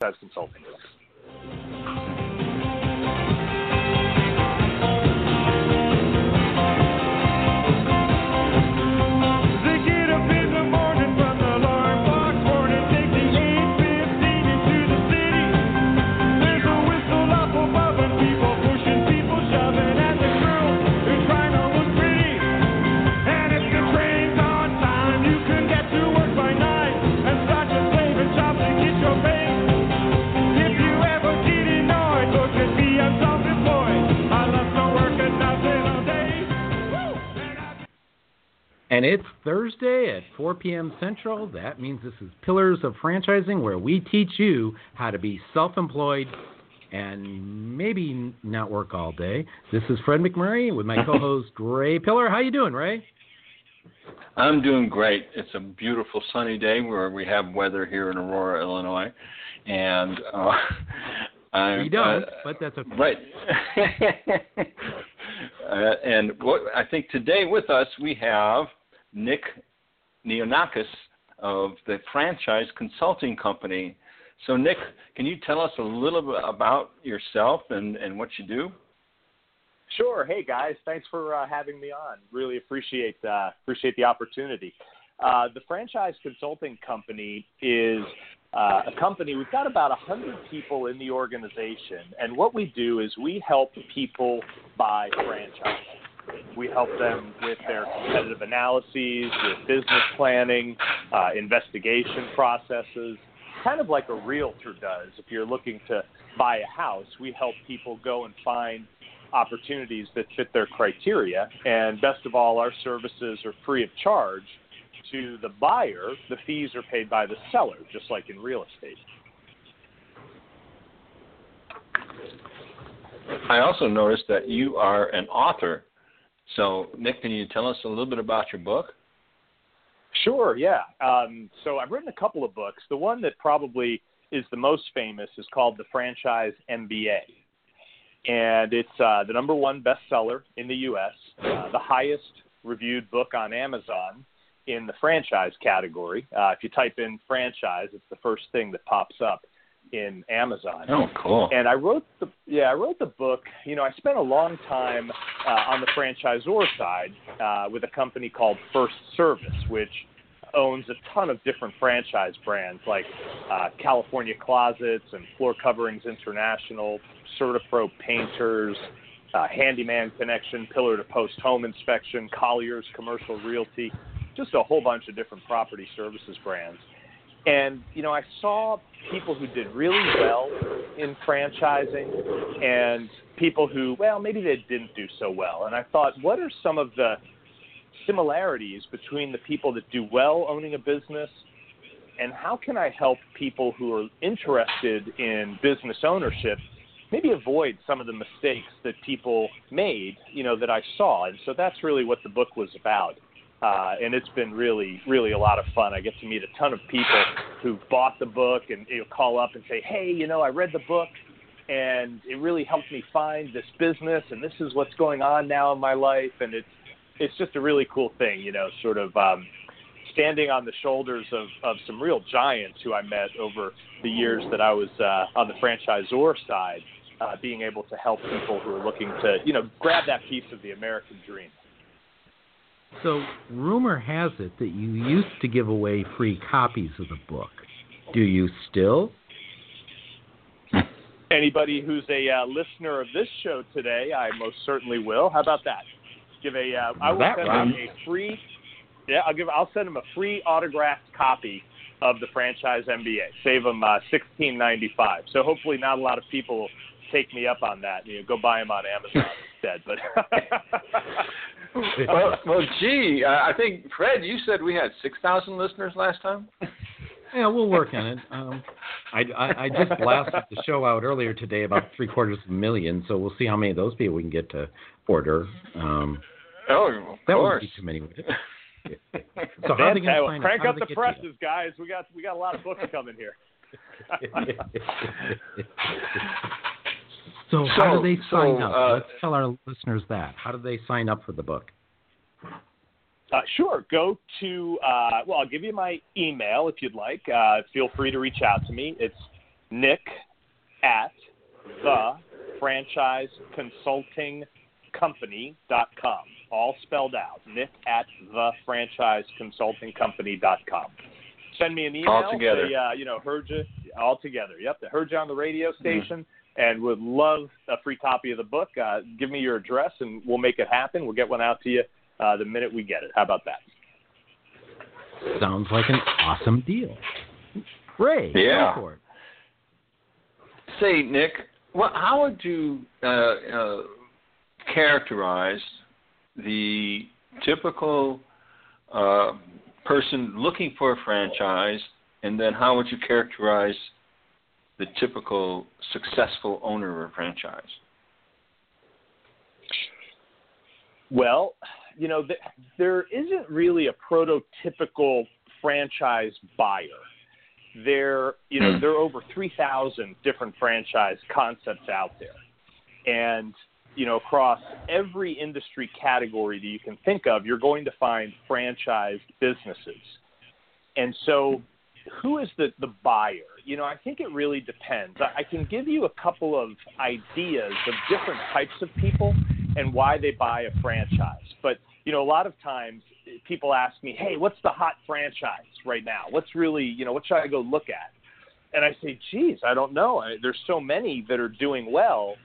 Consulting. And it's Thursday at 4 p.m. Central. That means this is Pillars of Franchising, where we teach you how to be self employed and maybe not work all day. This is Fred McMurray with my co host, Ray Pillar. How you doing, Ray? I'm doing great. It's a beautiful sunny day where we have weather here in Aurora, Illinois. And uh, I, we don't, uh, but that's okay. Right. uh, and what I think today with us we have Nick Neonakis of the Franchise Consulting Company. So, Nick, can you tell us a little bit about yourself and, and what you do? Sure. Hey guys, thanks for uh, having me on. Really appreciate uh, appreciate the opportunity. Uh, the Franchise Consulting Company is uh, a company. We've got about hundred people in the organization, and what we do is we help people buy franchises. We help them with their competitive analyses, with business planning, uh, investigation processes, kind of like a realtor does. If you're looking to buy a house, we help people go and find opportunities that fit their criteria. And best of all, our services are free of charge to the buyer. The fees are paid by the seller, just like in real estate. I also noticed that you are an author. So, Nick, can you tell us a little bit about your book? Sure, yeah. Um, so, I've written a couple of books. The one that probably is the most famous is called The Franchise MBA. And it's uh, the number one bestseller in the U.S., uh, the highest reviewed book on Amazon in the franchise category. Uh, if you type in franchise, it's the first thing that pops up in Amazon. Oh, cool. And I wrote the yeah I wrote the book. You know, I spent a long time uh, on the franchisor side uh, with a company called First Service, which owns a ton of different franchise brands like uh, California Closets and Floor Coverings International, CertaPro Painters, uh, Handyman Connection, Pillar to Post Home Inspection, Colliers Commercial Realty, just a whole bunch of different property services brands. And, you know, I saw people who did really well in franchising and people who, well, maybe they didn't do so well. And I thought, what are some of the similarities between the people that do well owning a business and how can I help people who are interested in business ownership maybe avoid some of the mistakes that people made, you know, that I saw. And so that's really what the book was about uh, and it's been really, really a lot of fun. I get to meet a ton of people who bought the book and you know, call up and say, "Hey, you know, I read the book, and it really helped me find this business, and this is what's going on now in my life." And it's it's just a really cool thing, you know, sort of um, standing on the shoulders of of some real giants who I met over the years that I was uh, on the franchisor side, uh, being able to help people who are looking to, you know, grab that piece of the American dream. So, rumor has it that you used to give away free copies of the book. Do you still? Anybody who's a uh, listener of this show today, I most certainly will. How about that? Give a. Uh, I will send them a free. Yeah, I'll give. I'll send them a free autographed copy of the franchise MBA. Save them uh, sixteen ninety five. So hopefully, not a lot of people will take me up on that. You know, go buy them on Amazon instead. But well, well, gee, uh, I think Fred, you said we had six thousand listeners last time. Yeah, we'll work on it. Um, I, I, I just blasted the show out earlier today about three quarters of a million, so we'll see how many of those people we can get to order. Um, oh, of that course. would be too many. So how are they going to sign Crank up, up the presses, guys. We got we got a lot of books coming here. So, so how do they sign so, up? Uh, Let's tell our listeners that. How do they sign up for the book? Uh, sure. Go to, uh, well, I'll give you my email if you'd like. Uh, feel free to reach out to me. It's Nick at the franchise consulting company.com. All spelled out. Nick at the franchise consulting company.com. Send me an email. All together. Say, uh, you know, heard you all together. Yep, heard you on the radio station. Mm-hmm. And would love a free copy of the book. Uh, give me your address, and we'll make it happen. We'll get one out to you uh, the minute we get it. How about that? Sounds like an awesome deal. Ray, yeah. Go for it. Say, Nick, well, how would you uh, uh, characterize the typical uh, person looking for a franchise, and then how would you characterize the typical successful owner of a franchise? Well, you know, th- there isn't really a prototypical franchise buyer. There, you know, mm. there are over 3,000 different franchise concepts out there. And you know, across every industry category that you can think of, you're going to find franchised businesses. And so, who is the, the buyer? You know, I think it really depends. I, I can give you a couple of ideas of different types of people and why they buy a franchise. But, you know, a lot of times people ask me, hey, what's the hot franchise right now? What's really, you know, what should I go look at? And I say, geez, I don't know. I, there's so many that are doing well.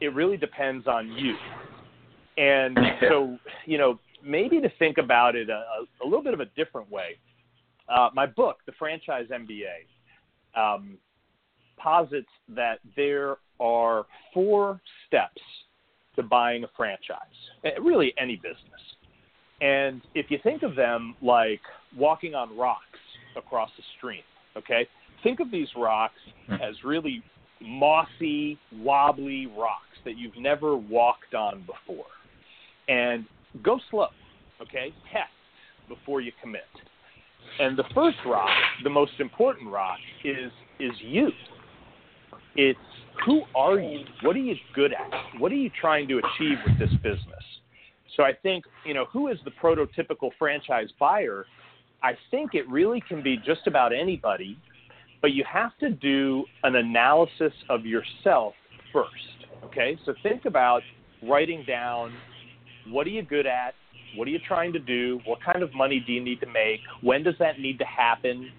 It really depends on you. And so, you know, maybe to think about it a, a little bit of a different way. Uh, my book, The Franchise MBA, um, posits that there are four steps to buying a franchise, eh, really any business. And if you think of them like walking on rocks across a stream, okay, think of these rocks hmm. as really mossy, wobbly rocks that you've never walked on before. And go slow, okay? Test before you commit. And the first rock, the most important rock, is is you. It's who are you? What are you good at? What are you trying to achieve with this business? So I think, you know, who is the prototypical franchise buyer? I think it really can be just about anybody but you have to do an analysis of yourself first. Okay, so think about writing down what are you good at, what are you trying to do, what kind of money do you need to make, when does that need to happen,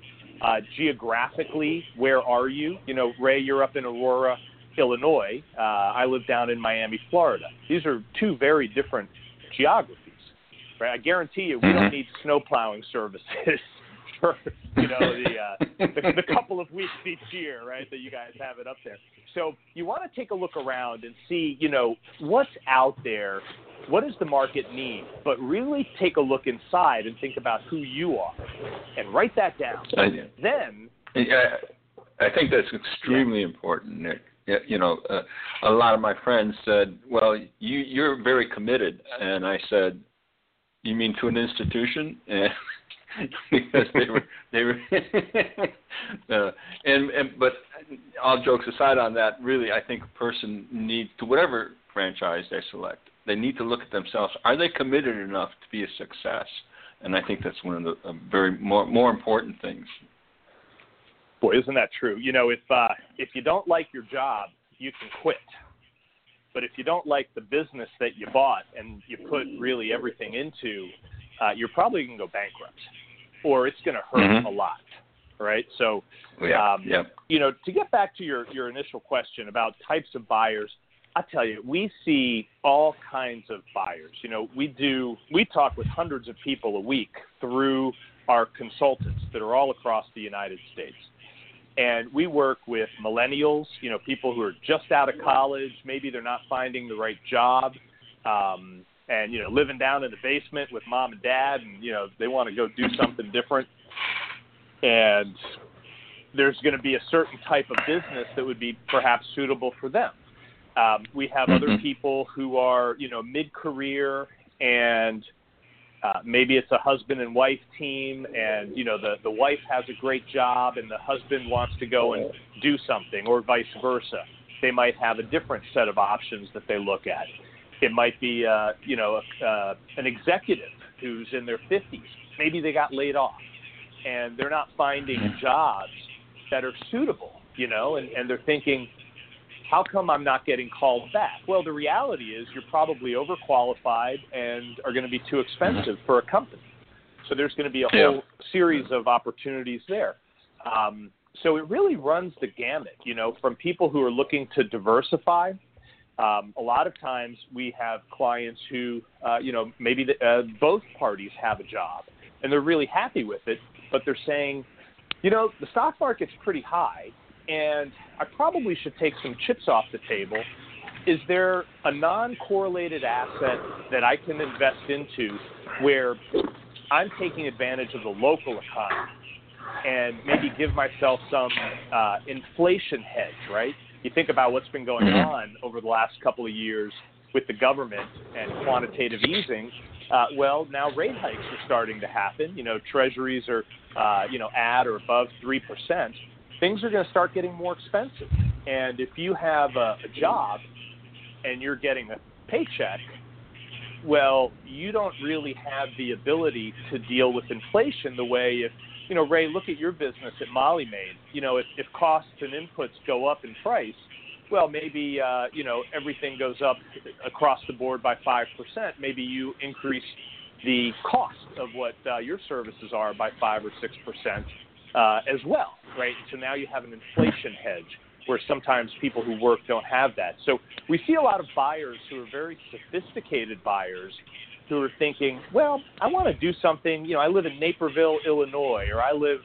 uh, geographically, where are you? You know, Ray, you're up in Aurora, Illinois. Uh, I live down in Miami, Florida. These are two very different geographies. Right? I guarantee you, we mm-hmm. don't need snow plowing services for you know the, uh, the the couple of weeks each year, right? That you guys have it up there. So you want to take a look around and see, you know, what's out there. What does the market need? But really take a look inside and think about who you are, and write that down. I, then, yeah, I think that's extremely yeah. important, Nick. You know, uh, a lot of my friends said, "Well, you you're very committed," and I said, "You mean to an institution?" And because they were they were uh, and and but all jokes aside on that really I think a person needs to whatever franchise they select they need to look at themselves. Are they committed enough to be a success? And I think that's one of the very more more important things. Boy isn't that true? You know if uh if you don't like your job you can quit. But if you don't like the business that you bought and you put really everything into uh, you're probably going to go bankrupt or it's going to hurt mm-hmm. a lot. Right. So, yeah, um, yeah. you know, to get back to your, your initial question about types of buyers, I tell you, we see all kinds of buyers. You know, we do, we talk with hundreds of people a week through our consultants that are all across the United States. And we work with millennials, you know, people who are just out of college. Maybe they're not finding the right job. Um, and you know living down in the basement with mom and dad and you know they want to go do something different. And there's going to be a certain type of business that would be perhaps suitable for them. Um, we have mm-hmm. other people who are you know mid-career and uh, maybe it's a husband and wife team and you know the the wife has a great job and the husband wants to go and do something or vice versa. They might have a different set of options that they look at it might be, uh, you know, uh, an executive who's in their 50s. Maybe they got laid off, and they're not finding jobs that are suitable you know, and, and they're thinking, how come I'm not getting called back? Well, the reality is you're probably overqualified and are going to be too expensive for a company. So there's going to be a whole yeah. series of opportunities there. Um, so it really runs the gamut, you know, from people who are looking to diversify. Um, a lot of times we have clients who, uh, you know, maybe the, uh, both parties have a job and they're really happy with it, but they're saying, you know, the stock market's pretty high and I probably should take some chips off the table. Is there a non correlated asset that I can invest into where I'm taking advantage of the local economy? and maybe give myself some uh, inflation hedge, right? You think about what's been going mm-hmm. on over the last couple of years with the government and quantitative easing. Uh, well, now rate hikes are starting to happen. You know, treasuries are, uh, you know, at or above three percent. Things are going to start getting more expensive. And if you have a, a job and you're getting a paycheck, well, you don't really have the ability to deal with inflation the way if you know, Ray, look at your business at Molly Maid. You know, if, if costs and inputs go up in price, well, maybe uh, you know everything goes up across the board by five percent. Maybe you increase the cost of what uh, your services are by five or six percent uh, as well, right? So now you have an inflation hedge where sometimes people who work don't have that. So we see a lot of buyers who are very sophisticated buyers who are thinking, well, I want to do something. You know, I live in Naperville, Illinois, or I live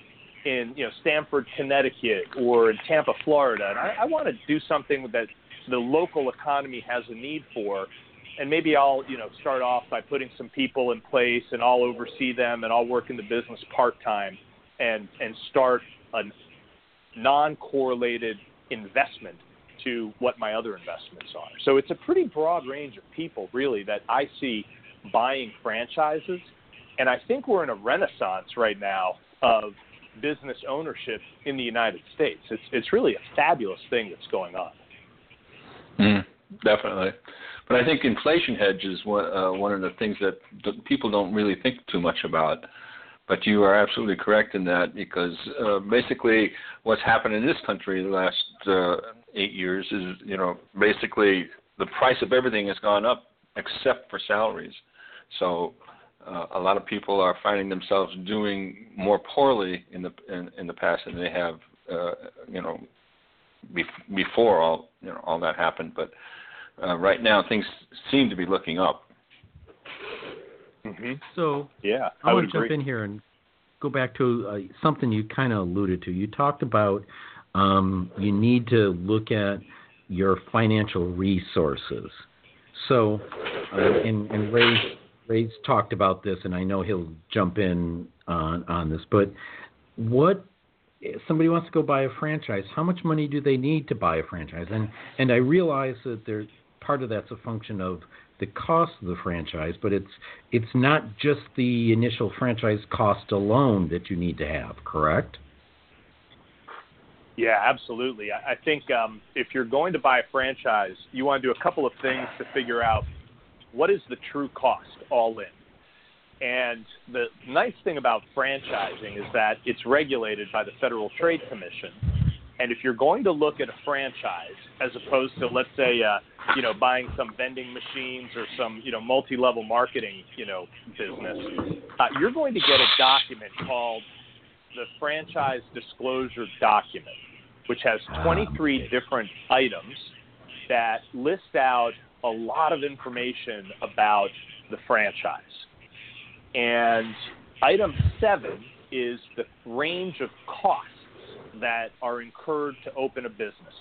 in you know Stamford, Connecticut, or in Tampa, Florida, and I, I want to do something that the local economy has a need for. And maybe I'll, you know, start off by putting some people in place, and I'll oversee them, and I'll work in the business part time, and and start a non-correlated investment to what my other investments are. So it's a pretty broad range of people, really, that I see buying franchises. And I think we're in a renaissance right now of business ownership in the United States. It's it's really a fabulous thing that's going on. Mm, definitely, but I think inflation hedge is one uh, one of the things that people don't really think too much about. But you are absolutely correct in that because uh, basically what's happened in this country the last uh, eight years is you know basically the price of everything has gone up except for salaries. So uh, a lot of people are finding themselves doing more poorly in the in, in the past than they have, uh, you know, bef- before all you know all that happened. But uh, right now things seem to be looking up. Mm-hmm. So yeah, I, I want to jump in here and go back to uh, something you kind of alluded to. You talked about um, you need to look at your financial resources. So, uh, and, and Ray Ray's talked about this, and I know he'll jump in on on this. But what if somebody wants to go buy a franchise? How much money do they need to buy a franchise? And and I realize that there part of that's a function of the cost of the franchise, but it's it's not just the initial franchise cost alone that you need to have, correct? Yeah, absolutely. I, I think um, if you're going to buy a franchise, you want to do a couple of things to figure out what is the true cost all in. And the nice thing about franchising is that it's regulated by the Federal Trade Commission. And if you're going to look at a franchise as opposed to, let's say, uh, you know, buying some vending machines or some, you know, multi-level marketing, you know, business, uh, you're going to get a document called the Franchise Disclosure Document, which has 23 different items that list out a lot of information about the franchise. And item seven is the range of costs that are incurred to open a business.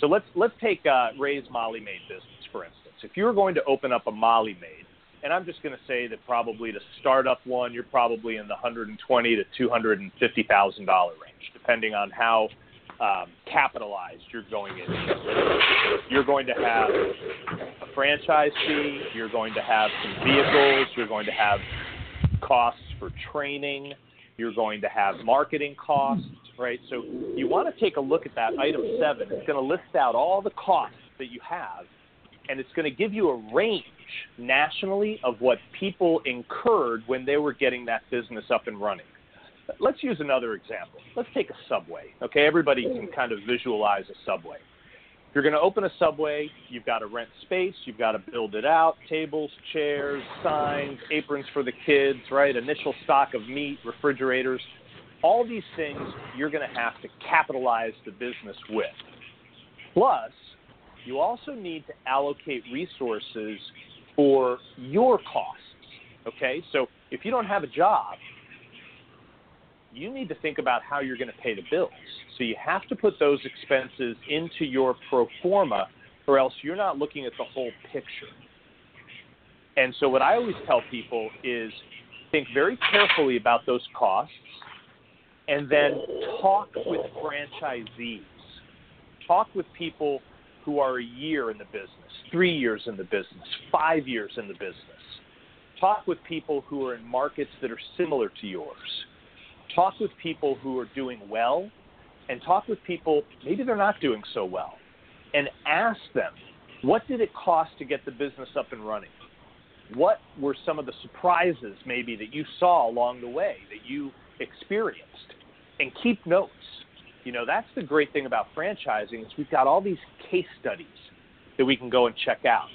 So let's let's take uh, Ray's Molly Maid business for instance. If you're going to open up a Molly Maid, and I'm just going to say that probably to start up one, you're probably in the 120 to 250 thousand dollar range, depending on how um, capitalized you're going into. You're going to have a franchise fee. You're going to have some vehicles. You're going to have costs for training. You're going to have marketing costs, right? So you want to take a look at that item seven. It's going to list out all the costs that you have, and it's going to give you a range nationally of what people incurred when they were getting that business up and running. Let's use another example. Let's take a subway. Okay, everybody can kind of visualize a subway. If you're going to open a subway, you've got to rent space, you've got to build it out, tables, chairs, signs, aprons for the kids, right? Initial stock of meat, refrigerators. All these things you're going to have to capitalize the business with. Plus, you also need to allocate resources for your costs. Okay, so if you don't have a job, you need to think about how you're going to pay the bills. So you have to put those expenses into your pro forma, or else you're not looking at the whole picture. And so, what I always tell people is think very carefully about those costs and then talk with franchisees. Talk with people who are a year in the business, three years in the business, five years in the business. Talk with people who are in markets that are similar to yours. Talk with people who are doing well, and talk with people maybe they're not doing so well, and ask them, what did it cost to get the business up and running? What were some of the surprises maybe that you saw along the way that you experienced? And keep notes you know, that's the great thing about franchising is we've got all these case studies that we can go and check out.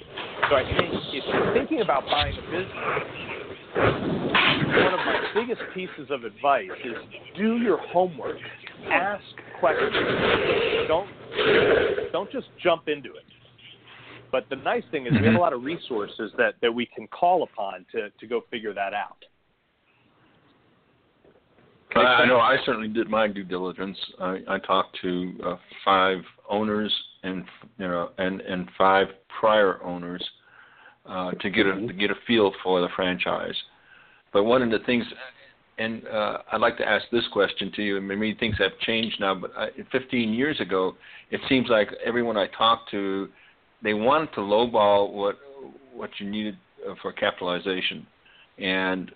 So I think if you're thinking about buying a business, one of my biggest pieces of advice is do your homework. Ask questions. Don't don't just jump into it. But the nice thing is we have a mm-hmm. lot of resources that, that we can call upon to, to go figure that out. I know I certainly did my due diligence. I, I talked to uh, five owners and you know and and five prior owners uh, to get a to get a feel for the franchise. But one of the things, and uh, I'd like to ask this question to you. I mean, things have changed now, but I, 15 years ago, it seems like everyone I talked to, they wanted to lowball what what you needed uh, for capitalization, and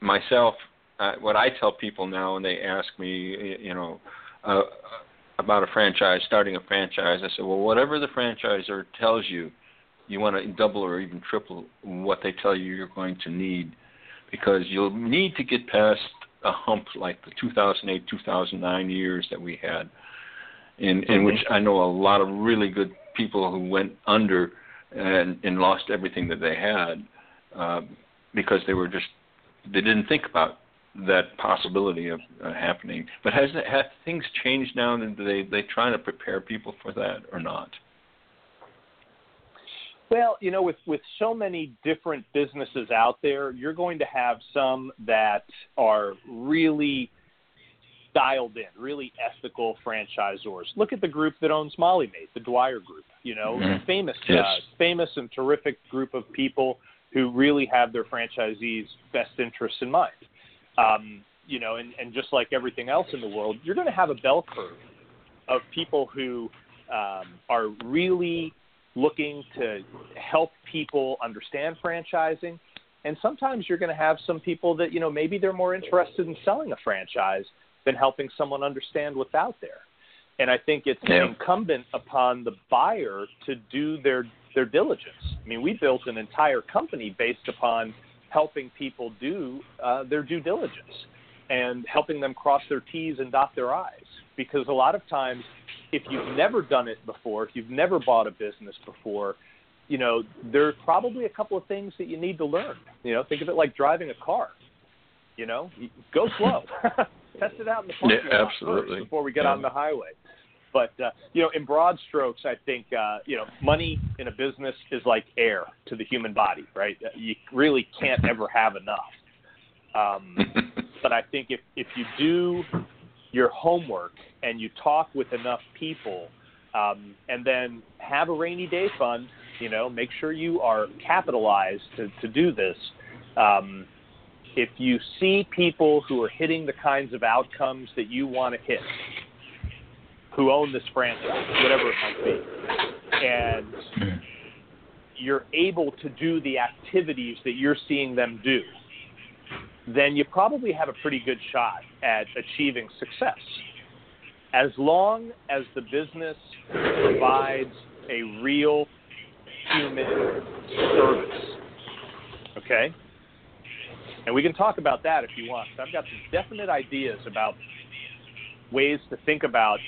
myself uh, what I tell people now when they ask me, you know, uh, about a franchise, starting a franchise, I say, well, whatever the franchisor tells you, you want to double or even triple what they tell you you're going to need, because you'll need to get past a hump like the 2008, 2009 years that we had, in in mm-hmm. which I know a lot of really good people who went under and and lost everything that they had uh, because they were just they didn't think about that possibility of uh, happening. But has have things changed now? And they they trying to prepare people for that or not? Well, you know, with with so many different businesses out there, you're going to have some that are really dialed in, really ethical franchisors. Look at the group that owns Molly Maid, the Dwyer Group. You know, mm-hmm. famous, yes. uh, famous and terrific group of people who really have their franchisees' best interests in mind. Um, you know, and, and just like everything else in the world, you're going to have a bell curve of people who um, are really looking to help people understand franchising. And sometimes you're going to have some people that, you know, maybe they're more interested in selling a franchise than helping someone understand what's out there. And I think it's yeah. incumbent upon the buyer to do their their diligence. I mean, we built an entire company based upon helping people do uh, their due diligence and helping them cross their T's and dot their I's. Because a lot of times, if you've never done it before, if you've never bought a business before, you know, there's probably a couple of things that you need to learn. You know, think of it like driving a car. You know, go slow. Test it out in the parking yeah, absolutely. before we get yeah. on the highway. But uh, you know, in broad strokes, I think uh, you know money in a business is like air to the human body, right? You really can't ever have enough. Um, but I think if if you do your homework and you talk with enough people, um, and then have a rainy day fund, you know, make sure you are capitalized to to do this. Um, if you see people who are hitting the kinds of outcomes that you want to hit, who own this franchise, whatever it might be, and you're able to do the activities that you're seeing them do, then you probably have a pretty good shot at achieving success. As long as the business provides a real human service. Okay? And we can talk about that if you want. So I've got some definite ideas about ways to think about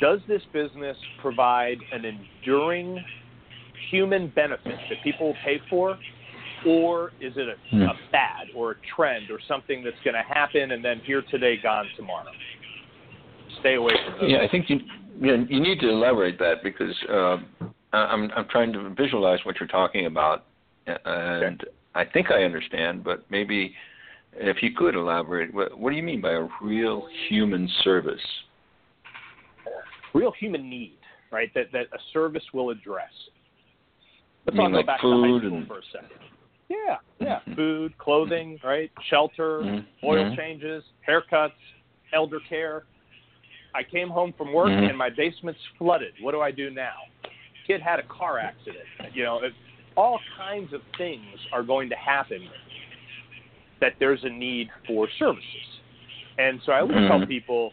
does this business provide an enduring human benefit that people will pay for, or is it a, Hmm. a fad or a trend or something that's going to happen and then here today, gone tomorrow? Stay away from those. Yeah, I think you you, know, you need to elaborate that because uh, I'm I'm trying to visualize what you're talking about, and I think I understand, but maybe if you could elaborate, what, what do you mean by a real human service? Real human need, right? That that a service will address. Let's all like back food and- for a second. Yeah, yeah. Food, clothing, right? Shelter, Mhm. oil Mhm. changes, haircuts, elder care. I came home from work Mhm. and my basement's flooded. What do I do now? Kid had a car accident. You know, it, all kinds of things are going to happen that there's a need for services. And so I always tell Mhm. people,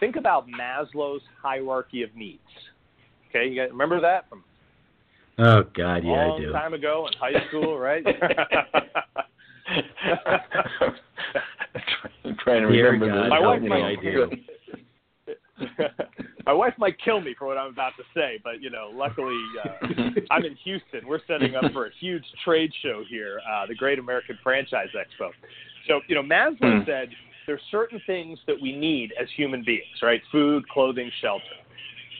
think about Maslow's hierarchy of needs. Okay, you guys remember that from Oh God, a yeah, long I do. A long time ago in high school, right? I'm trying to remember God, this. My wife me, might I do. My wife might kill me for what I'm about to say, but you know, luckily uh, I'm in Houston. We're setting up for a huge trade show here, uh, the Great American Franchise Expo. So, you know, Maslow Hmm. said there's certain things that we need as human beings, right? Food, clothing, shelter.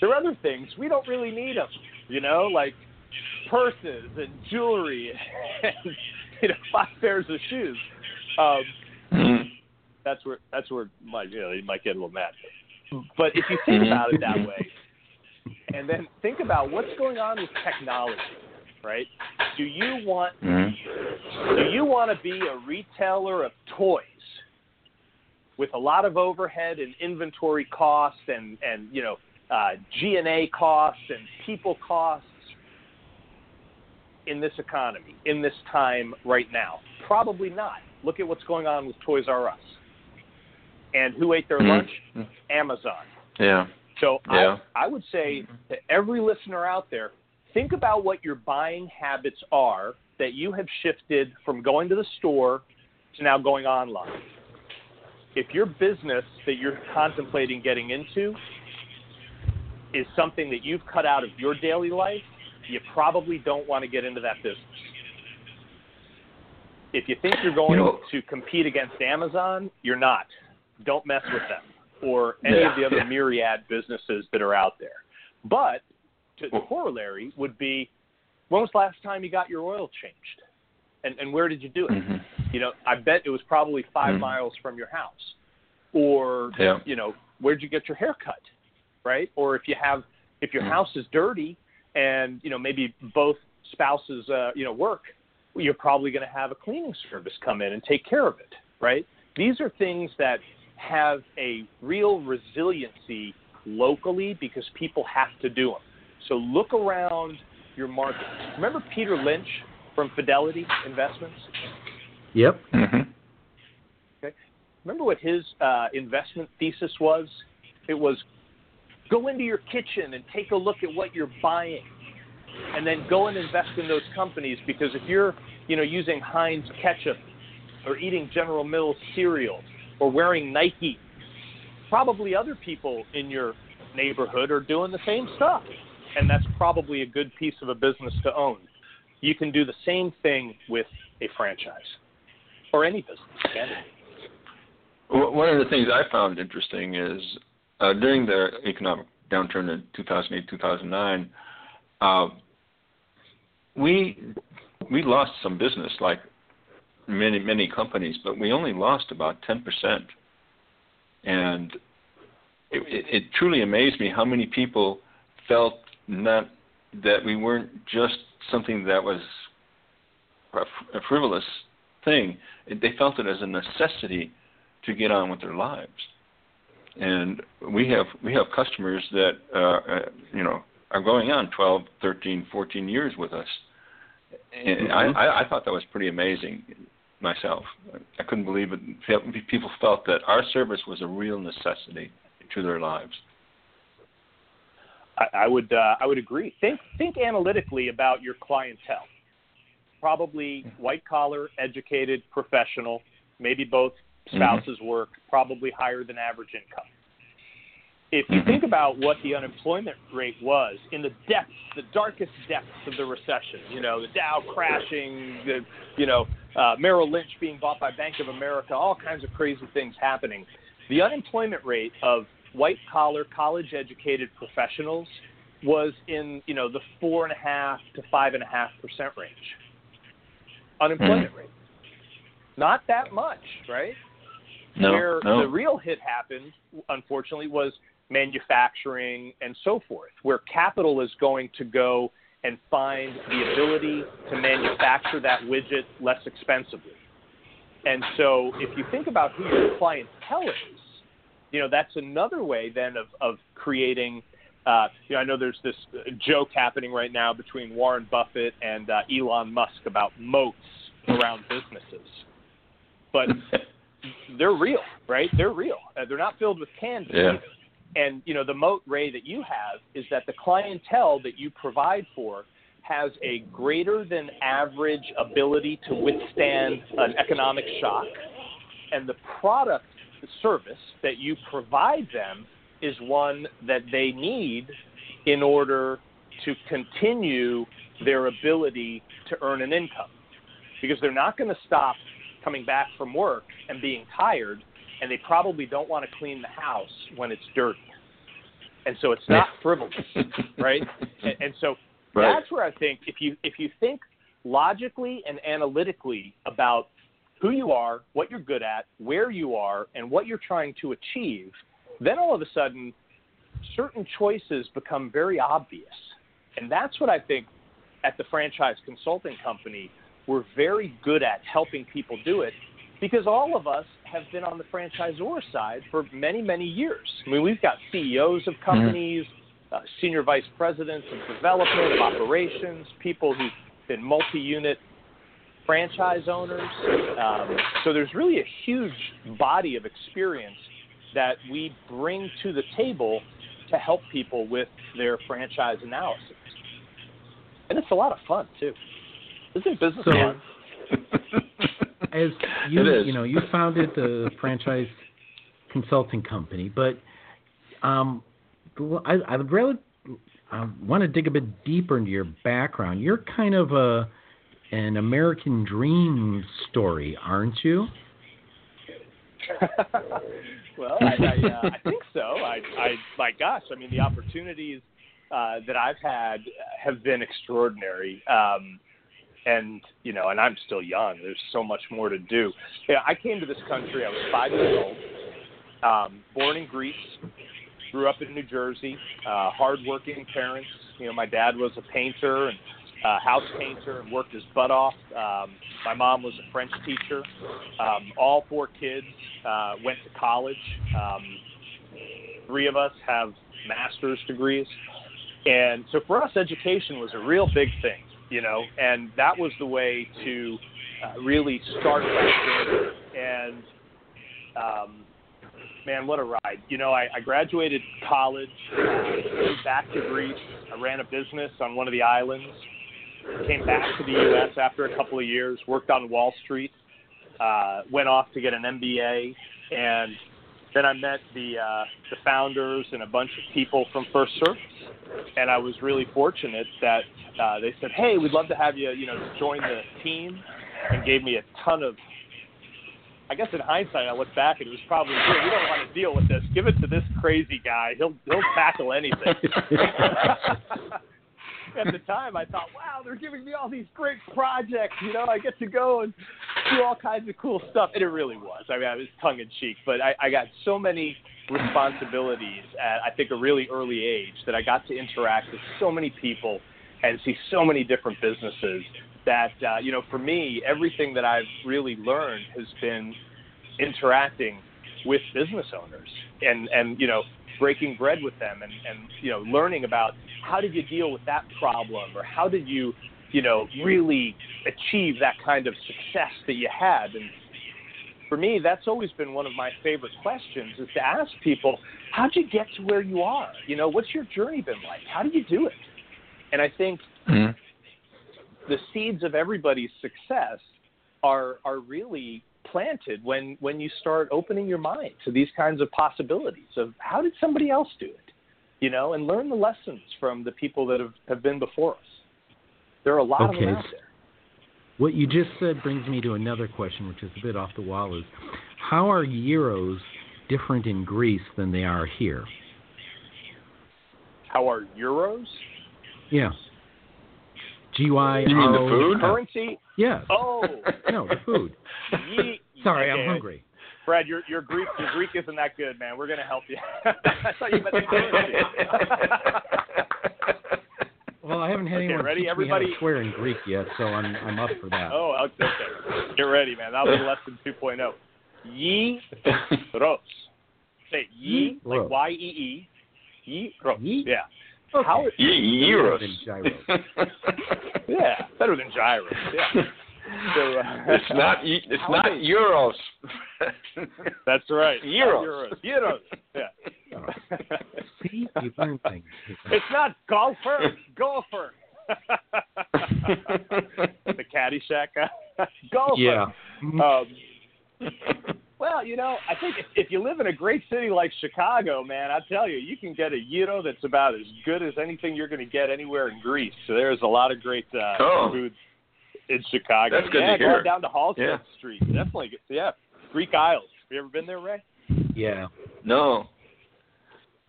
There are other things we don't really need them, you know, like purses and jewelry and you know five pairs of shoes. Um, that's where that's where Mike you know he might get a little mad. But if you think about it that way, and then think about what's going on with technology, right? Do you want Mhm. do you want to be a retailer of toys with a lot of overhead and inventory costs and and you know uh, G and A costs and people costs in this economy in this time right now? Probably not. Look at what's going on with Toys R Us. And who ate their Mhm. lunch? Amazon. Yeah. So Yeah. I, I would say to every listener out there, think about what your buying habits are that you have shifted from going to the store to now going online. If your business that you're contemplating getting into is something that you've cut out of your daily life, you probably don't want to get into that business. If you think you're going You know- to compete against Amazon, you're not. Don't mess with them or any Yeah, of the other yeah. myriad businesses that are out there. But to, the corollary would be, when was the last time you got your oil changed, and and where did you do it? Mhm. You know, I bet it was probably 5 Mhm. miles from your house, or Yeah. you know, where'd you get your hair cut, right? Or if you have, if your Mhm. house is dirty, and you know maybe both spouses, uh, you know, work, you're probably going to have a cleaning service come in and take care of it, right? These are things that have a real resiliency locally because people have to do them. So look around your market. Remember Peter Lynch from Fidelity Investments? Yep. Mhm. Remember what his uh, investment thesis was? It was go into your kitchen and take a look at what you're buying, and then go and invest in those companies because if you're, you know, using Heinz ketchup or eating General Mills cereal or wearing Nike, probably other people in your neighborhood are doing the same stuff, and that's probably a good piece of a business to own. You can do the same thing with a franchise or any business. One of the things I found interesting is uh, during the economic downturn in 2008, 2009, uh, we we lost some business, like many many companies, but we only lost about 10 percent, and it, it, it truly amazed me how many people felt not that we weren't just something that was a, a frivolous thing. They felt it as a necessity to get on with their lives. And we have we have customers that uh, uh, you know are going on 12, 13, 14 years with us. And I, I, I thought that was pretty amazing myself. I couldn't believe it. People felt that our service was a real necessity to their lives. I, I would uh, I would agree. Think think analytically about your clientele. probably white collar, educated, professional, maybe both spouses mm-hmm. work, probably higher than average income. If you think about what the unemployment rate was in the depths, the darkest depths of the recession, you know, the Dow crashing, the, you know, uh, Merrill Lynch being bought by Bank of America, all kinds of crazy things happening. The unemployment rate of white collar, college educated professionals was in, you know, the four and a half to five and a half percent range. Unemployment mm. rate. Not that much, right? No, Where no. the real hit happened, unfortunately, was manufacturing and so forth, where capital is going to go and find the ability to manufacture that widget less expensively. And so if you think about who your clientele is, you know, that's another way then of, of creating, uh, you know, I know there's this joke happening right now between Warren Buffett and uh, Elon Musk about moats around businesses. But they're real, right? They're real. Uh, they're not filled with candy yeah. either. And you know, the moat ray that you have is that the clientele that you provide for has a greater than average ability to withstand an economic shock, and the product, the service that you provide them is one that they need in order to continue their ability to earn an income. Because they're not going to stop coming back from work and being tired, and they probably don't want to clean the house when it's dirty. And so it's not frivolous, right? And, and so right. that's where I think if you if you think logically and analytically about who you are, what you're good at, where you are, and what you're trying to achieve, then all of a sudden certain choices become very obvious. And that's what I think at the franchise consulting company we're very good at helping people do it because all of us have been on the franchisor side for many, many years. I mean, we've got CEOs of companies, mm-hmm. uh, senior vice presidents of development, of operations, people who've been multi unit franchise owners. Um, so there's really a huge body of experience that we bring to the table to help people with their franchise analysis. And it's a lot of fun, too. Business so, as you you know you founded the franchise consulting company, but um, I I really I want to dig a bit deeper into your background. You're kind of a an American dream story, aren't you? well, I, I, uh, I think so. I, I, my gosh, I mean, the opportunities uh, that I've had have been extraordinary. Um, and you know, and I'm still young. There's so much more to do. Yeah, I came to this country. I was five years old. Um, born in Greece, grew up in New Jersey. Uh, hardworking parents. You know, my dad was a painter and uh, house painter and worked his butt off. Um, my mom was a French teacher. Um, all four kids uh, went to college. Um, three of us have master's degrees. And so for us, education was a real big thing you know, and that was the way to uh, really start that journey. And um, man, what a ride! You know, I, I graduated college, uh, moved back to Greece. I ran a business on one of the islands. Came back to the U.S. after a couple of years. Worked on Wall Street. Uh, went off to get an MBA, and then I met the uh, the founders and a bunch of people from First Service, and I was really fortunate that uh, they said, "Hey, we'd love to have you, you know, join the team," and gave me a ton of. I guess in hindsight, I look back and it was probably, hey, we don't want to deal with this. Give it to this crazy guy. He'll he'll tackle anything. At the time, I thought, wow, they're giving me all these great projects. You know, I get to go and do all kinds of cool stuff. And it really was. I mean, I was tongue in cheek, but I, I got so many responsibilities at I think a really early age that I got to interact with so many people and see so many different businesses that uh, you know for me everything that I've really learned has been interacting with business owners and and you know breaking bread with them and and you know learning about how did you deal with that problem or how did you you know really achieve that kind of success that you had. And for me that's always been one of my favorite questions is to ask people how'd you get to where you are? You know what's your journey been like? How do you do it? And I think mm-hmm. the seeds of everybody's success are are really planted when when you start opening your mind to these kinds of possibilities of how did somebody else do it you know and learn the lessons from the people that have, have been before us. There are a lot okay. of them out there what you just said brings me to another question which is a bit off the wall is how are gyros different in greece than they are here how are euros yeah G Y You mean the food? currency Yes. oh No, the food. ye, Sorry, okay. I'm hungry. Brad, your your Greek your Greek isn't that good, man. We're gonna help you. I thought you meant the currency. Well, I haven't had Okay, anyone ready, teach me how to swear in Greek yet, so I'm I'm up for that. oh, okay. Get ready, man. That'll be lesson 2.0. Ye ros. Say ye like Y E E. Ye ros. Ye? Yeah. Okay. How? Ye- Better Euros. than gyros. Yeah. Better than gyros. Yeah. So, uh, it's not. e- It's How not they- euros. That's right. Euros. Euros. Euros. Yeah. See, you learn things. It's not golfer, golfer. the Caddyshack guy. golfer. Yeah. Um, well, you know, I think if, if you live in a great city like Chicago, man, I tell you, you can get a gyro that's about as good as anything you're going to get anywhere in Greece. So there's a lot of great uh, Oh. food in Chicago. That's good to yeah, hear. going down to Halsted Yeah. Street, definitely. get- Yeah, Greek Isles. Have you ever been there, Ray? Yeah. no.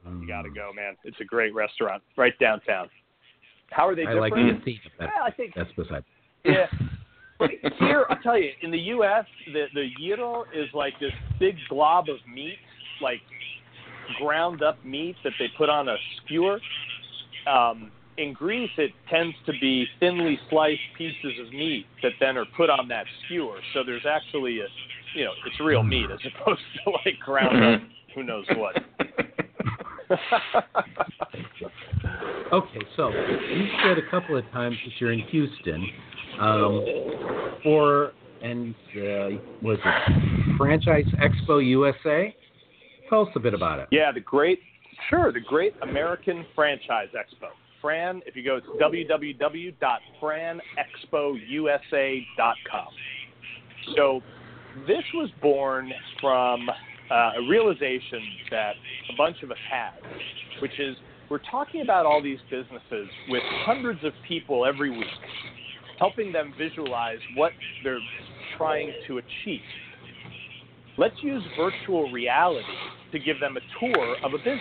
You got to go, man. It's a great restaurant right downtown. How are they I different? like the Athena better. well, I think That's beside. Yeah. But here, I'll tell you, in the U.S., the the gyro is like this big glob of meat, like ground up meat that they put on a skewer. Um, in Greece, it tends to be thinly sliced pieces of meat that then are put on that skewer. So there's actually a, you know, it's real meat as opposed to like ground up, who knows what. Okay, so you said a couple of times that you're in Houston um, for and uh, was it Franchise Expo USA? Tell us a bit about it. Yeah, the great, sure, the Great American Franchise Expo. Fran, if you go, it's www.franexpousa.com. So this was born from uh, a realization that a bunch of us had, which is we're talking about all these businesses with hundreds of people every week, helping them visualize what they're trying to achieve. Let's use virtual reality to give them a tour of a business.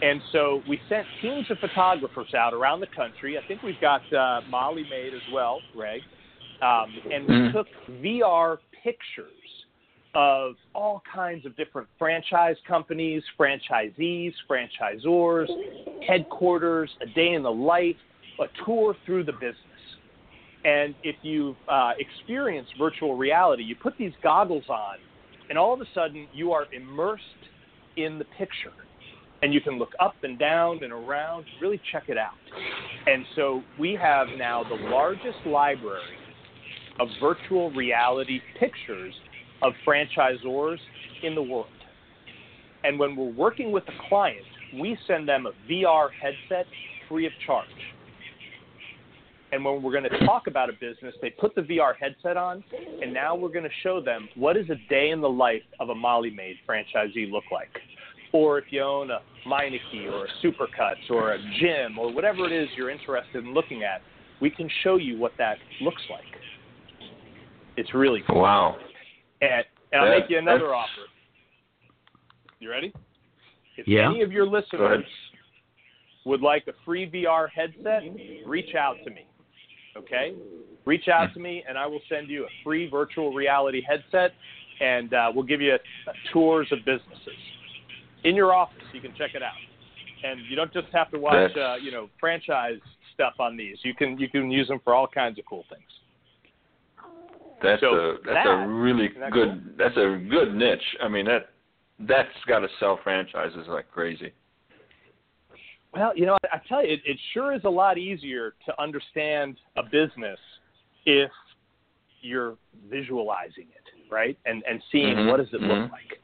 And so we sent teams of photographers out around the country. I think we've got uh, Molly Maid as well, Greg. Um, and we Mhm. took VR pictures of all kinds of different franchise companies, franchisees, franchisors, headquarters, a day in the life, a tour through the business. And if you've uh, experienced virtual reality, you put these goggles on, and all of a sudden you are immersed in the picture. And you can look up and down and around, really check it out. And so we have now the largest library of virtual reality pictures of franchisors in the world. And when we're working with a client, we send them a VR headset free of charge. And when we're going to talk about a business, they put the VR headset on, and now we're going to show them what does a day in the life of a Molly Maid franchisee look like. Or if you own a Meineke or a Supercuts or a gym or whatever it is you're interested in looking at, we can show you what that looks like. It's really cool. Wow. And, and I'll make you another offer. You ready? If Yeah. any of your listeners would like a free VR headset, reach out to me. Okay? Reach out to me, and I will send you a free virtual reality headset, and uh, we'll give you tours of businesses in your office. You can check it out, and you don't just have to watch, uh, you know, franchise stuff on these. You can you can use them for all kinds of cool things. That's So a that's that- a really that good that's a good niche. I mean that that's got to sell franchises like crazy. Well, you know, I, I tell you, it, it sure is a lot easier to understand a business if you're visualizing it, right? And and seeing Mhm, what does it look mhm. like.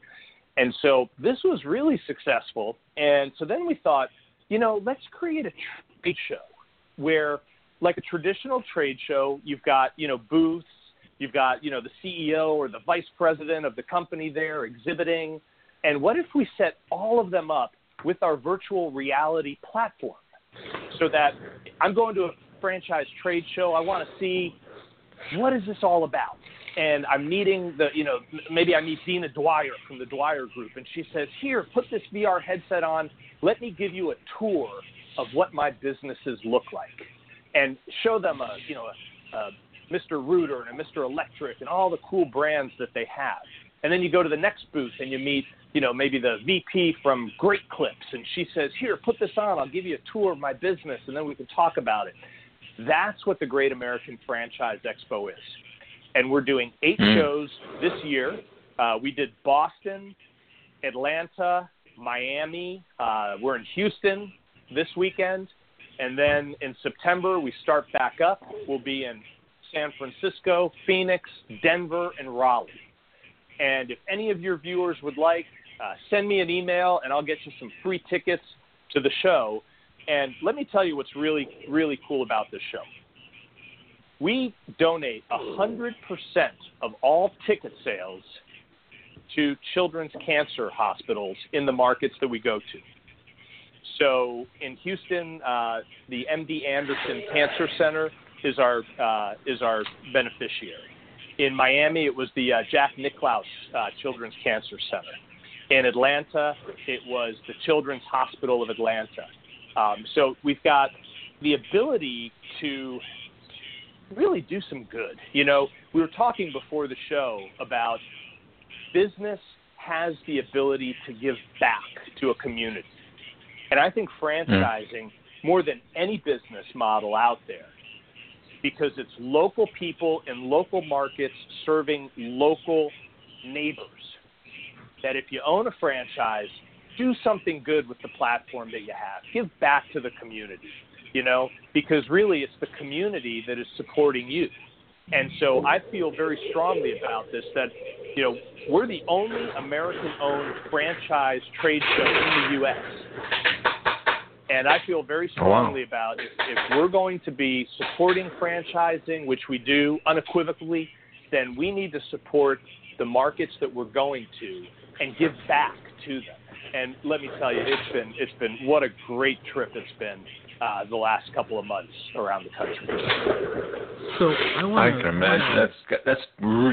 And so this was really successful. And so then we thought, you know, let's create a trade show where like a traditional trade show, you've got you know booths, you've got you know the CEO or the vice president of the company there exhibiting, and what if we set all of them up with our virtual reality platform, so that I'm going to a franchise trade show, I want to see what is this all about and I'm meeting the, you know, maybe I meet Dina Dwyer from the Dwyer Group, and she says, "Here, put this VR headset on. Let me give you a tour of what my businesses look like, and show them a, you know, a, a Mr. Rooter and a Mr. Electric and all the cool brands that they have. And then you go to the next booth and you meet, you know, maybe the VP from Great Clips, and she says, "Here, put this on. I'll give you a tour of my business, and then we can talk about it." That's what the Great American Franchise Expo is and we're doing eight mm. shows this year. Uh, we did Boston, Atlanta, Miami. Uh, we're in Houston this weekend, and then in September we start back up. We'll be in San Francisco, Phoenix, Denver, and Raleigh. And if any of your viewers would like, uh, send me an email, and I'll get you some free tickets to the show. And let me tell you what's really, really cool about this show we donate 100% of all ticket sales to children's cancer hospitals in the markets that we go to. So in Houston, uh, the MD Anderson Cancer Center is our uh, is our beneficiary. In Miami, it was the uh, Jack Nicklaus uh, Children's Cancer Center. In Atlanta, it was the Children's Hospital of Atlanta. Um, so we've got the ability to really do some good. You know, we were talking before the show about business has the ability to give back to a community. And I think franchising, mm. more than any business model out there, because it's local people in local markets serving local neighbors, that if you own a franchise, do something good with the platform that you have. Give back to the community you know, because really it's the community that is supporting you. And so I feel very strongly about this that, you know, we're the only American owned franchise trade show in the U.S. And I feel very strongly oh, wow. about if, if we're going to be supporting franchising, which we do unequivocally, then we need to support the markets that we're going to and give back to them. And let me tell you, it's been it's been what a great trip it's been uh, the last couple of months around the country. So I, wanna, I can imagine that's that's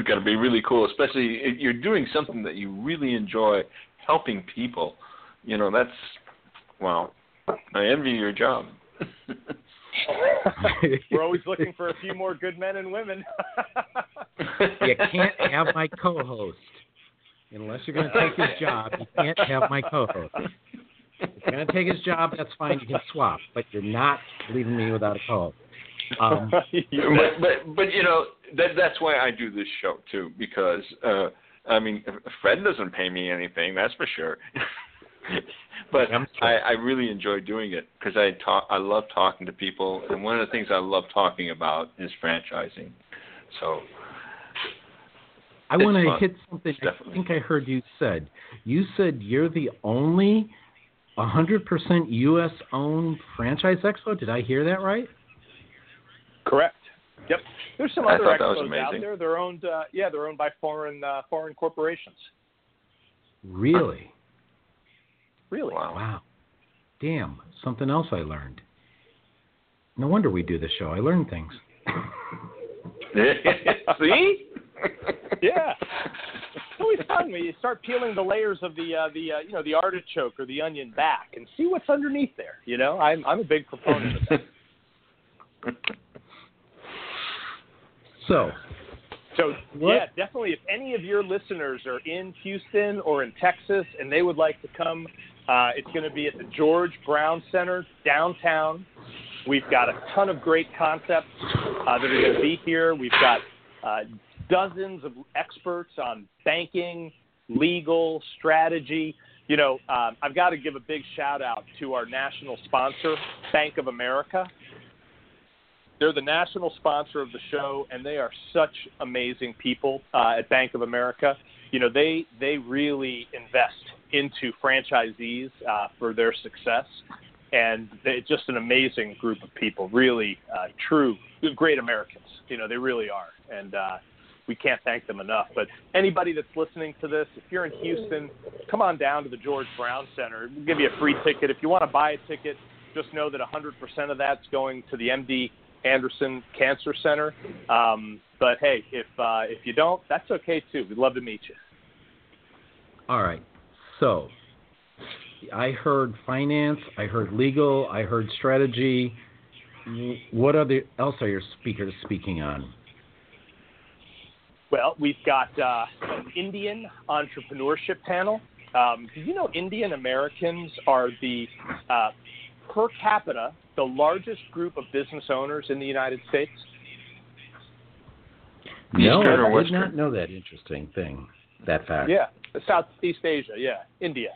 got to be really cool, especially if you're doing something that you really enjoy, helping people. You know, that's wow. I envy your job. We're always looking for a few more good men and women. you can't have my co-host unless you're going to take his job. You can't have my co-host. You're going to take his job, that's fine. You can swap, but you're not leaving me without a call. Um, but, but but you know that that's why I do this show too because uh I mean Fred doesn't pay me anything that's for sure. but I, I really enjoy doing it because I talk I love talking to people and one of the things I love talking about is franchising. So I want to hit something I think I heard you said. You said you're the only 100% U.S. owned franchise expo. Did I hear that right? Correct. Yep. There's some other expos out there. They're owned, uh, yeah, they're owned by foreign uh, foreign corporations. Really? Really? Wow. wow. Damn. Something else I learned. No wonder we do the show. I learn things. See? yeah always fun when you start peeling the layers of the uh, the uh, you know the artichoke or the onion back and see what's underneath there. You know, I'm I'm a big proponent of that. so, so what? yeah, definitely. If any of your listeners are in Houston or in Texas and they would like to come, uh, it's going to be at the George Brown Center downtown. We've got a ton of great concepts uh, that are going to be here. We've got uh, dozens of experts on banking, legal, strategy. You know, um, I've got to give a big shout out to our national sponsor, Bank of America. They're the national sponsor of the show, and they are such amazing people uh, at Bank of America. You know, they they really invest into franchisees uh, for their success, and it's just an amazing group of people. Really, uh, true, great Americans. You know, they really are, and uh, we can't thank them enough. But anybody that's listening to this, if you're in Houston, come on down to the George Brown Center. We'll give you a free ticket. If you want to buy a ticket, just know that 100% of that's going to the MD Anderson Cancer Center. Um, but hey, if uh, if you don't, that's okay too. We'd love to meet you. All right. So I heard finance, I heard legal, I heard strategy. What other else are your speakers speaking on? Well, we've got uh, an Indian entrepreneurship panel. Um, do you know Indian Americans are the uh, per capita the largest group of business owners in the United States? No, I did not know that interesting thing, that fact. Yeah, Southeast Asia, yeah, India.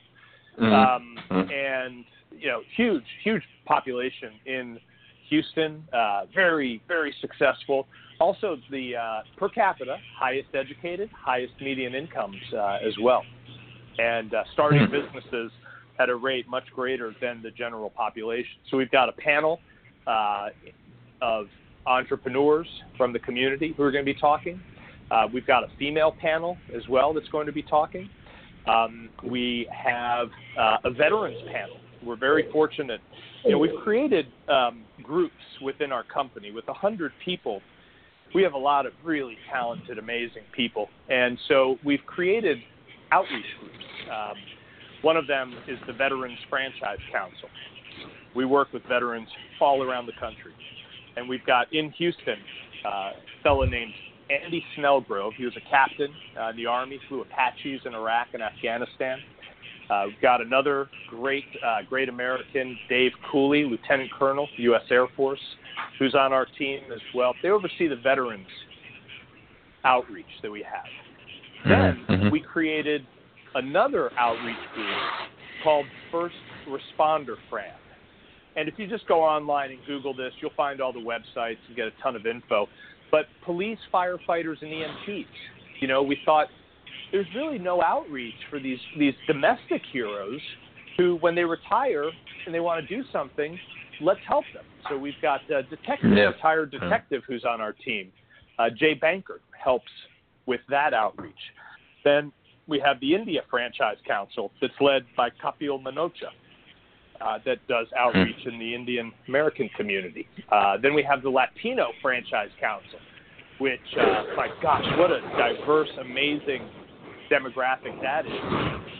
Mm-hmm. Um, mm-hmm. And, you know, huge, huge population in Houston, uh, very, very successful. Also, the uh, per capita highest educated, highest median incomes uh, as well, and uh, starting mm-hmm. businesses at a rate much greater than the general population. So we've got a panel uh, of entrepreneurs from the community who are going to be talking. Uh, we've got a female panel as well that's going to be talking. Um, we have uh, a veterans panel. We're very fortunate. You know, we've created um, groups within our company with 100 people. We have a lot of really talented, amazing people. And so we've created outreach groups. Um, one of them is the Veterans Franchise Council. We work with veterans all around the country. And we've got in Houston uh, a fellow named Andy Snellgrove. He was a captain uh, in the Army, flew Apaches in Iraq and Afghanistan. Uh, we've got another great, uh, great American, Dave Cooley, Lieutenant Colonel, U.S. Air Force, who's on our team as well. They oversee the veterans outreach that we have. Then mm-hmm. we created another outreach group called First Responder Fran. And if you just go online and Google this, you'll find all the websites and get a ton of info. But police, firefighters, and EMTs, you know, we thought there's really no outreach for these these domestic heroes who, when they retire and they want to do something, let's help them. So we've got a detective, yeah. retired detective, who's on our team. Uh, Jay Banker helps with that outreach. Then we have the India Franchise Council that's led by Kapil Manocha. Uh, that does outreach hmm. in the Indian American community. Uh, then we have the Latino Franchise Council, which, uh, my gosh, what a diverse, amazing demographic that is.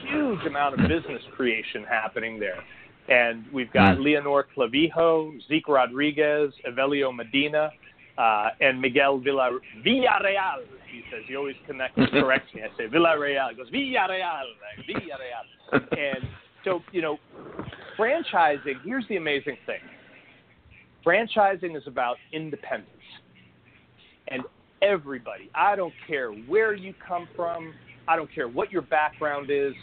Huge amount of business creation happening there. And we've got hmm. Leonor Clavijo, Zeke Rodriguez, Evelio Medina, uh, and Miguel Villa, Villarreal. He says he always connects, corrects me. I say Villarreal. He goes Villarreal, Villarreal. and so you know, franchising. Here's the amazing thing. Franchising is about independence, and everybody. I don't care where you come from. I don't care what your background is.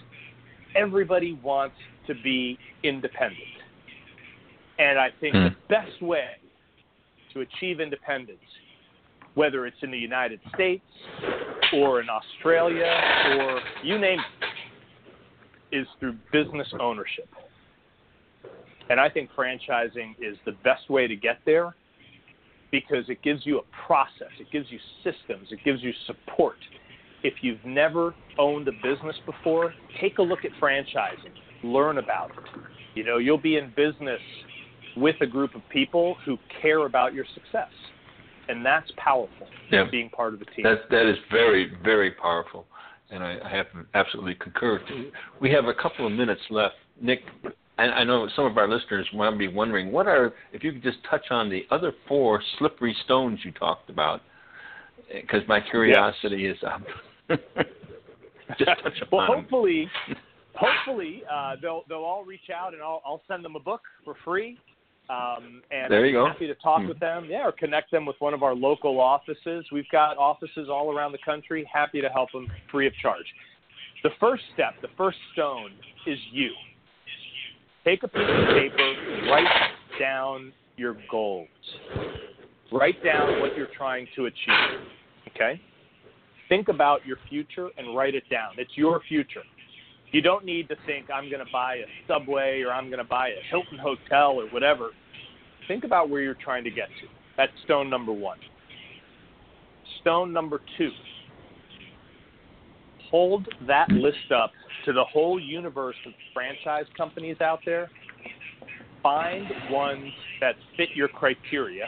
Everybody wants to be independent. And I think the hmm. best way to achieve independence, whether it's in the United States or in Australia or you name it, is through business ownership. And I think franchising is the best way to get there because it gives you a process, it gives you systems, it gives you support. If you've never owned a business before, take a look at franchising, learn about it. You know, you'll be in business with a group of people who care about your success. And that's powerful, yeah. being part of a team. That, that is very, very powerful. And I, I have absolutely concur. We have a couple of minutes left. Nick, I, I know some of our listeners might be wondering what are, if you could just touch on the other four slippery stones you talked about, because my curiosity yes. is up. well, hopefully, hopefully uh, they'll they'll all reach out and I'll I'll send them a book for free. Um, and there you I'm go. happy to talk hmm. with them, yeah, or connect them with one of our local offices. We've got offices all around the country. Happy to help them free of charge. The first step, the first stone, is you. Take a piece of paper, write down your goals. Write down what you're trying to achieve. Okay? Think about your future and write it down. It's your future. You don't need to think I'm going to buy a Subway or I'm going to buy a Hilton hotel or whatever. Think about where you're trying to get to. That's stone number one. Stone number two hold that list up to the whole universe of franchise companies out there. Find ones that fit your criteria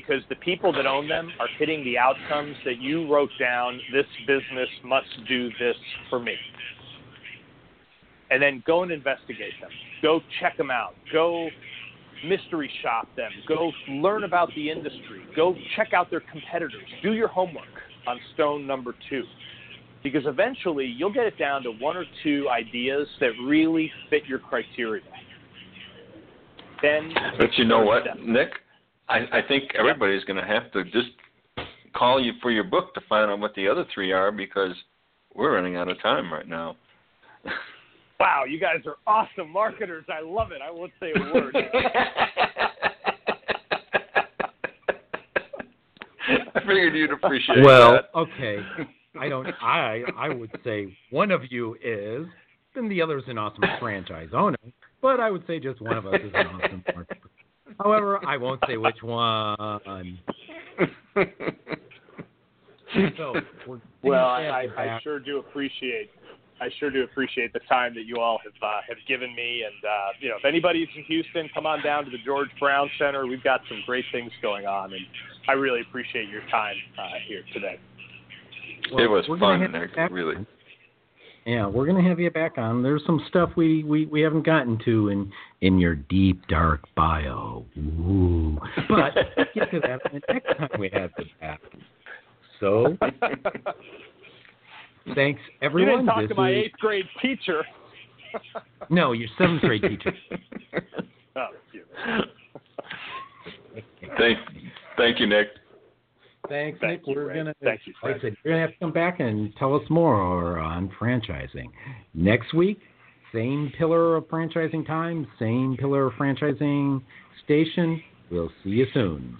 because the people that own them are hitting the outcomes that you wrote down this business must do this for me. And then go and investigate them. Go check them out. Go mystery shop them. Go learn about the industry. Go check out their competitors. Do your homework on stone number two. Because eventually you'll get it down to one or two ideas that really fit your criteria. Then, but you know what, step. Nick? I, I think everybody's going to have to just call you for your book to find out what the other three are because we're running out of time right now. wow, you guys are awesome marketers. I love it. I won't say a word. I figured you'd appreciate well, that. Well, okay. I don't. I I would say one of you is, and the other is an awesome franchise owner. But I would say just one of us is an awesome marketer. However, I won't say which one. so, well, I, I, sure do appreciate I sure do appreciate the time that you all have uh, have given me. And uh, you know, if anybody's in Houston, come on down to the George Brown Center. We've got some great things going on, and I really appreciate your time uh, here today. Well, it was fun, really. Yeah, we're gonna have you back on. There's some stuff we, we, we haven't gotten to in in your deep dark bio. Ooh. But get to that the next time we have you back. So thanks everyone. You didn't talk this to my is... eighth grade teacher. no, your seventh grade teacher. oh, you. thank, thank you, Nick. Thanks, Thank Nick. You, we're gonna, Thank you, like I said, you're gonna have to come back and tell us more uh, on franchising next week. Same pillar of franchising time, same pillar of franchising station. We'll see you soon.